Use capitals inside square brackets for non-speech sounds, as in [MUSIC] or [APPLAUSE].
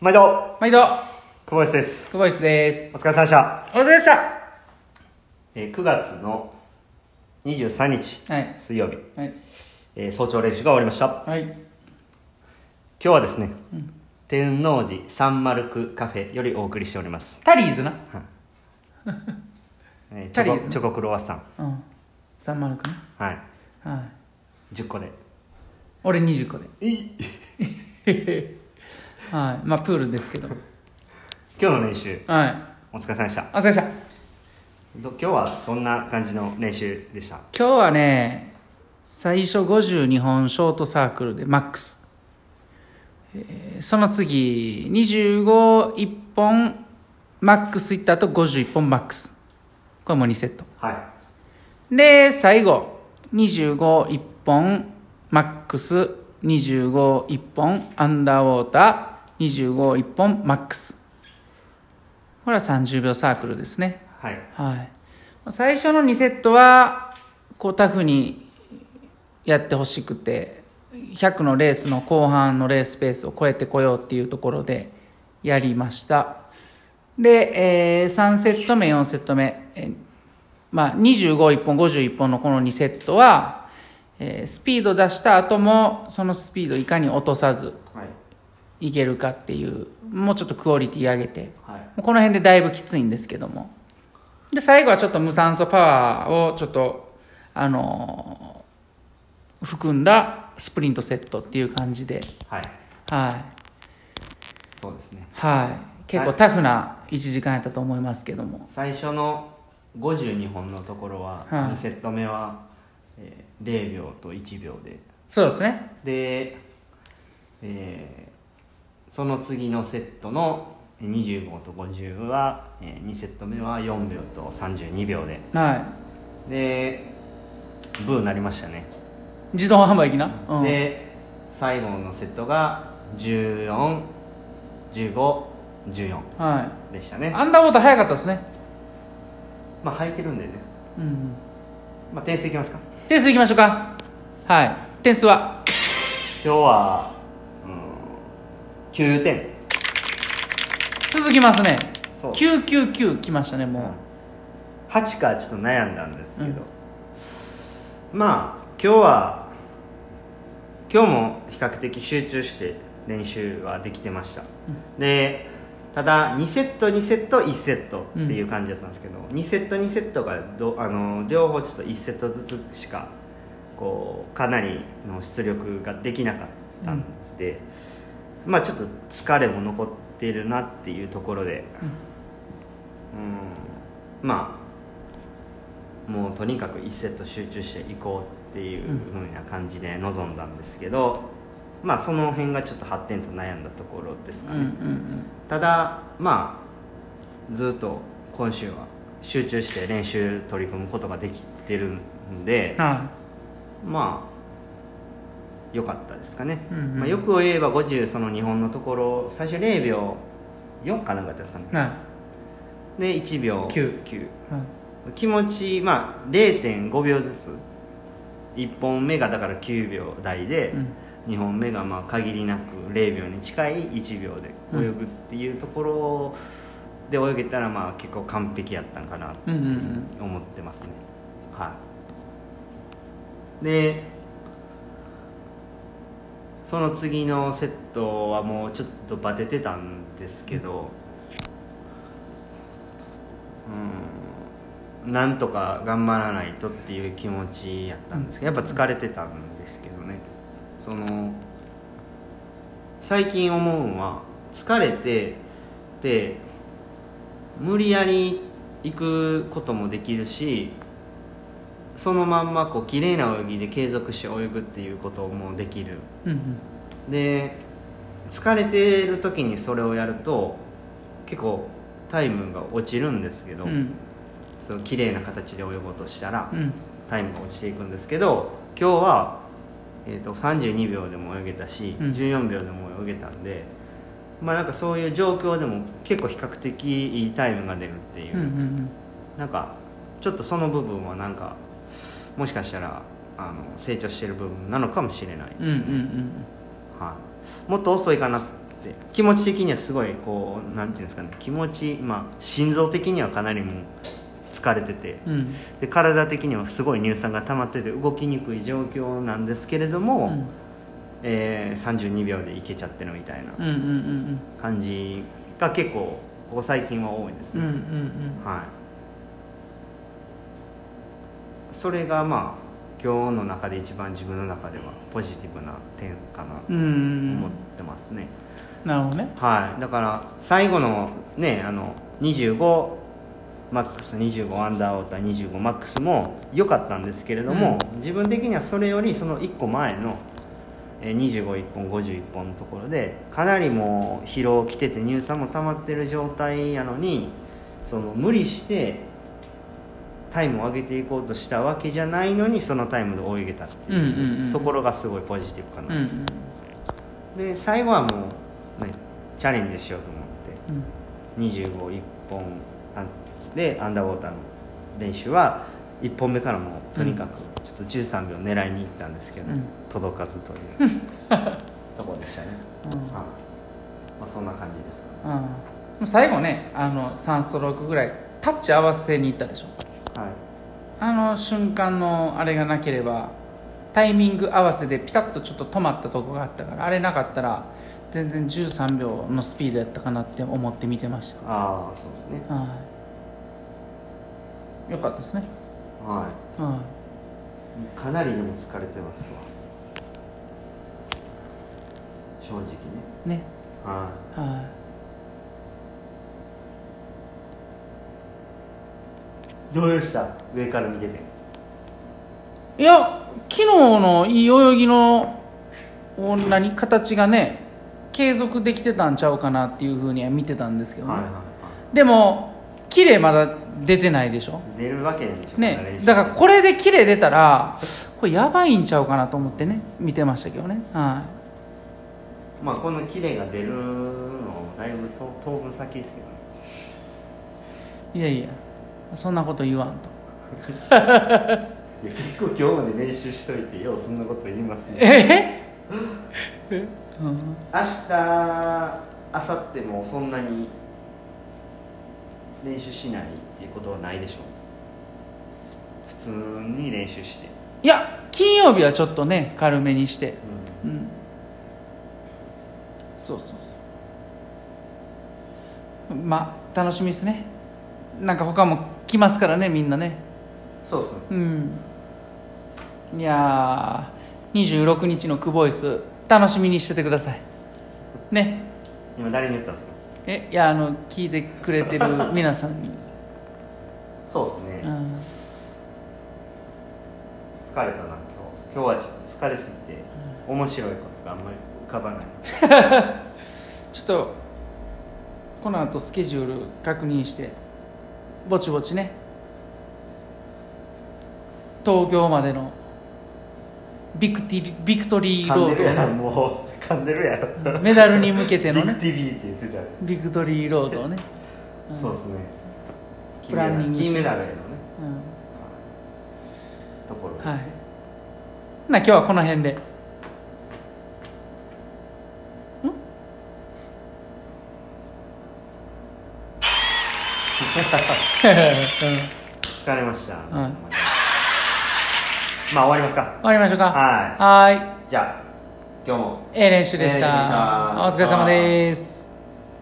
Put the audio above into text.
毎度毎度、久保井です久保井です。お疲れ様でした、お疲れ様でした。えー9月の23日、はい水曜日、はい。えー早朝練習が終わりました今はい。日はですね、天王寺サンマルクカフェよりお送りしております、タリーズな。[LAUGHS] えーチタリーズョコチョコクロワッサンうん。3丸くはいな。はい。10個で俺20個で。い [LAUGHS] はい。まあ、プールですけど。今日の練習はい。お疲れ様でしたお疲れ様でした。ど今日はどんな感じの練習でした？今日はね、最初52本ショートサークルでマックス。えーその次、251本マックスいった後51本マックス。これも2セット。はいで、最後、25、1本、マックス、25、1本、アンダーウォーター、25、1本、マックス。これは30秒サークルですね。はいはい。最初の2セットは、こうタフにやってほしくて、100のレースの後半のレースペースを超えてこようっていうところでやりました。で、えー3セット目、4セット目、えーまあ、25、1本、51本のこの2セットは、えースピード出した後も、そのスピードいかに落とさずはいいけるかっていう、もうちょっとクオリティ上げて、はいこの辺でだいぶきついんですけども。で、最後はちょっと無酸素パワーをちょっと、あのー含んだスプリントセットっていう感じで、はいはい。そうですねはい。結構タフな1時間やったと思いますけども。最初の52本のところは、はい2セット目は、えー0秒と1秒でそうですね。で、えーその次のセットの25と50は、え2セット目は4秒と32秒ではでブーになりましたね、い。自動販売機な？うん。で最後のセットが141514はい。でしたねアンダーウォーター早かったですね。まあ履いてるんでね、うん。まあ、点数いきますか点数いきましょうか。はい。点数は？今日は、うん、9点。続きますね。そう。999来ましたね、も8かちょっと悩んだんですけど、まあ今日は今日も比較的集中して練習はできてました、でただ2セット2セット1セットっていう感じだったんですけど、2セット2セットがどあの両方ちょっと1セットずつしかこうかなりの出力ができなかったんで、まあちょっと疲れも残ってるなっていうところで、うん。まあもうとにかく1セット集中していこうっていうふうな感じで臨んだんですけど、まあその辺がちょっと発展と悩んだところですう。かね、ただまあずっと今週は集中して練習取り組むことができてるんでまあ良かったですかね、うんうん。まあ、よく言えば50その日本のところ最初0秒4かなんかだったですかね。い。はで1秒9 9い。はい。気持ちまあ0.5秒ずつ。1本目がだから9秒台で、うん。2本目がまあ限りなく0秒に近い1秒で泳ぐっていうところで泳げたらまあ結構完璧やったんかなうんうんうん。思ってますね。はい。でその次のセットはもうちょっとバテてたんですけどうんなんとか頑張らないとっていう気持ちやったんですけどやっぱ疲れてたんですけどね。その最近思うのは疲れてで無理やり行くこともできるしそのまんまこう綺麗な泳ぎで継続して泳ぐっていうこともできるうんうん。で疲れてる時にそれをやると結構タイムが落ちるんですけど、うん。その綺麗な形で泳ごうとしたら、うん。タイムが落ちていくんですけど今日は、えー、と32秒でも泳げたし、うん14秒でも泳げたんでまあなんかそういう状況でも結構比較的いいタイムが出るっていう、うんうんなんかちょっとその部分はなんかもしかしたらあの成長してる部分なのかもしれないでうん。うんすね、うん。はい、もっと遅いかなって気持ち的にはすごいこうなんていうんですかね。気持ちまあ心臓的にはかなりもう疲れてて。うん。で体的にはすごい乳酸が溜まってて動きにくい状況なんですけれども、うん。えー32秒でいけちゃってるみたいなうんうんうん。感じが結構ここ最近は多いですね、うんうんうん。はいそれがまあ今日の中で一番自分の中ではポジティブな点かなとうんうんうん思ってますね、なるほどね。はい。だから最後のねあの25マックス25アンダーウォーター25マックスも良かったんですけれども、自分的にはそれよりその1個前のえー251本51本のところでかなりもう疲労きてて乳酸も溜まってる状態やのにその無理してタイムを上げていこうとしたわけじゃないのにそのタイムで泳げたっていううんところがすごいポジティブかな、うんうん。で最後はもう、ね、チャレンジしようと思ってうん。251本あでアンダーウォーターの練習は1本目からもうとにかくちょっと13秒狙いに行ったんですけど、うん。届かずというところでしたね、うん。はい。まあ、そんな感じですかね。うん。最後ねあの3ストロークぐらいタッチ合わせに行ったでしょ。はいあの瞬間のあれがなければタイミング合わせでピタッとちょっと止まったとこがあったからあれなかったら全然13秒のスピードやったかなって思って見てましああそうですね。たはい。よかったですね。ははい。かなりでも疲れてますわ。正直ね。いね。ははいどうでした？上から見てて。いや昨日のいい泳ぎのお何形がね継続できてたんちゃうかなっていうふうには見てたんですけどね、はいはいはでも綺麗まだ出てないでしょ？い出るわけでしょね。だからこれで綺麗出たらこれやばいんちゃうかなと思ってね見てましたけどね。はまあこのキレが出るのだいぶと当分先ですけどね。いいやいやそんなこと言わんと。[LAUGHS] いや結構今日まで練習しといてようそんなこと言いますね。ええ、うん、明日明後日もそんなに練習しないっていうことはないでしょ普通に練習して、いや金曜日はちょっとね軽めにして。うん。そうそうそう。まあ楽しみですね。なんか他も来ますからねみんなね。そうそううん。いやー26日のクボイス楽しみにしててください。ね。今誰に言ったんですか？えいやあの聞いてくれてる皆さんに、そうですね、うん、疲れたな今日。今日はちょっと疲れすぎて面白いことがあんまり浮かばない。[LAUGHS] ちょっとこの後スケジュール確認してぼちぼちね。東京までのビクティビクトリーローんもう。噛んでるやメダルに向けてのビクねビクトリーロードをね、うん。そうですね。プランニング金メダルへのね。うん。ところです、はい。な今日はこの辺で疲れました、ん。まあ終わりますか。終わりましょうか。はい。はーい。じゃあ今日も。ええ練習でした。お疲れ様です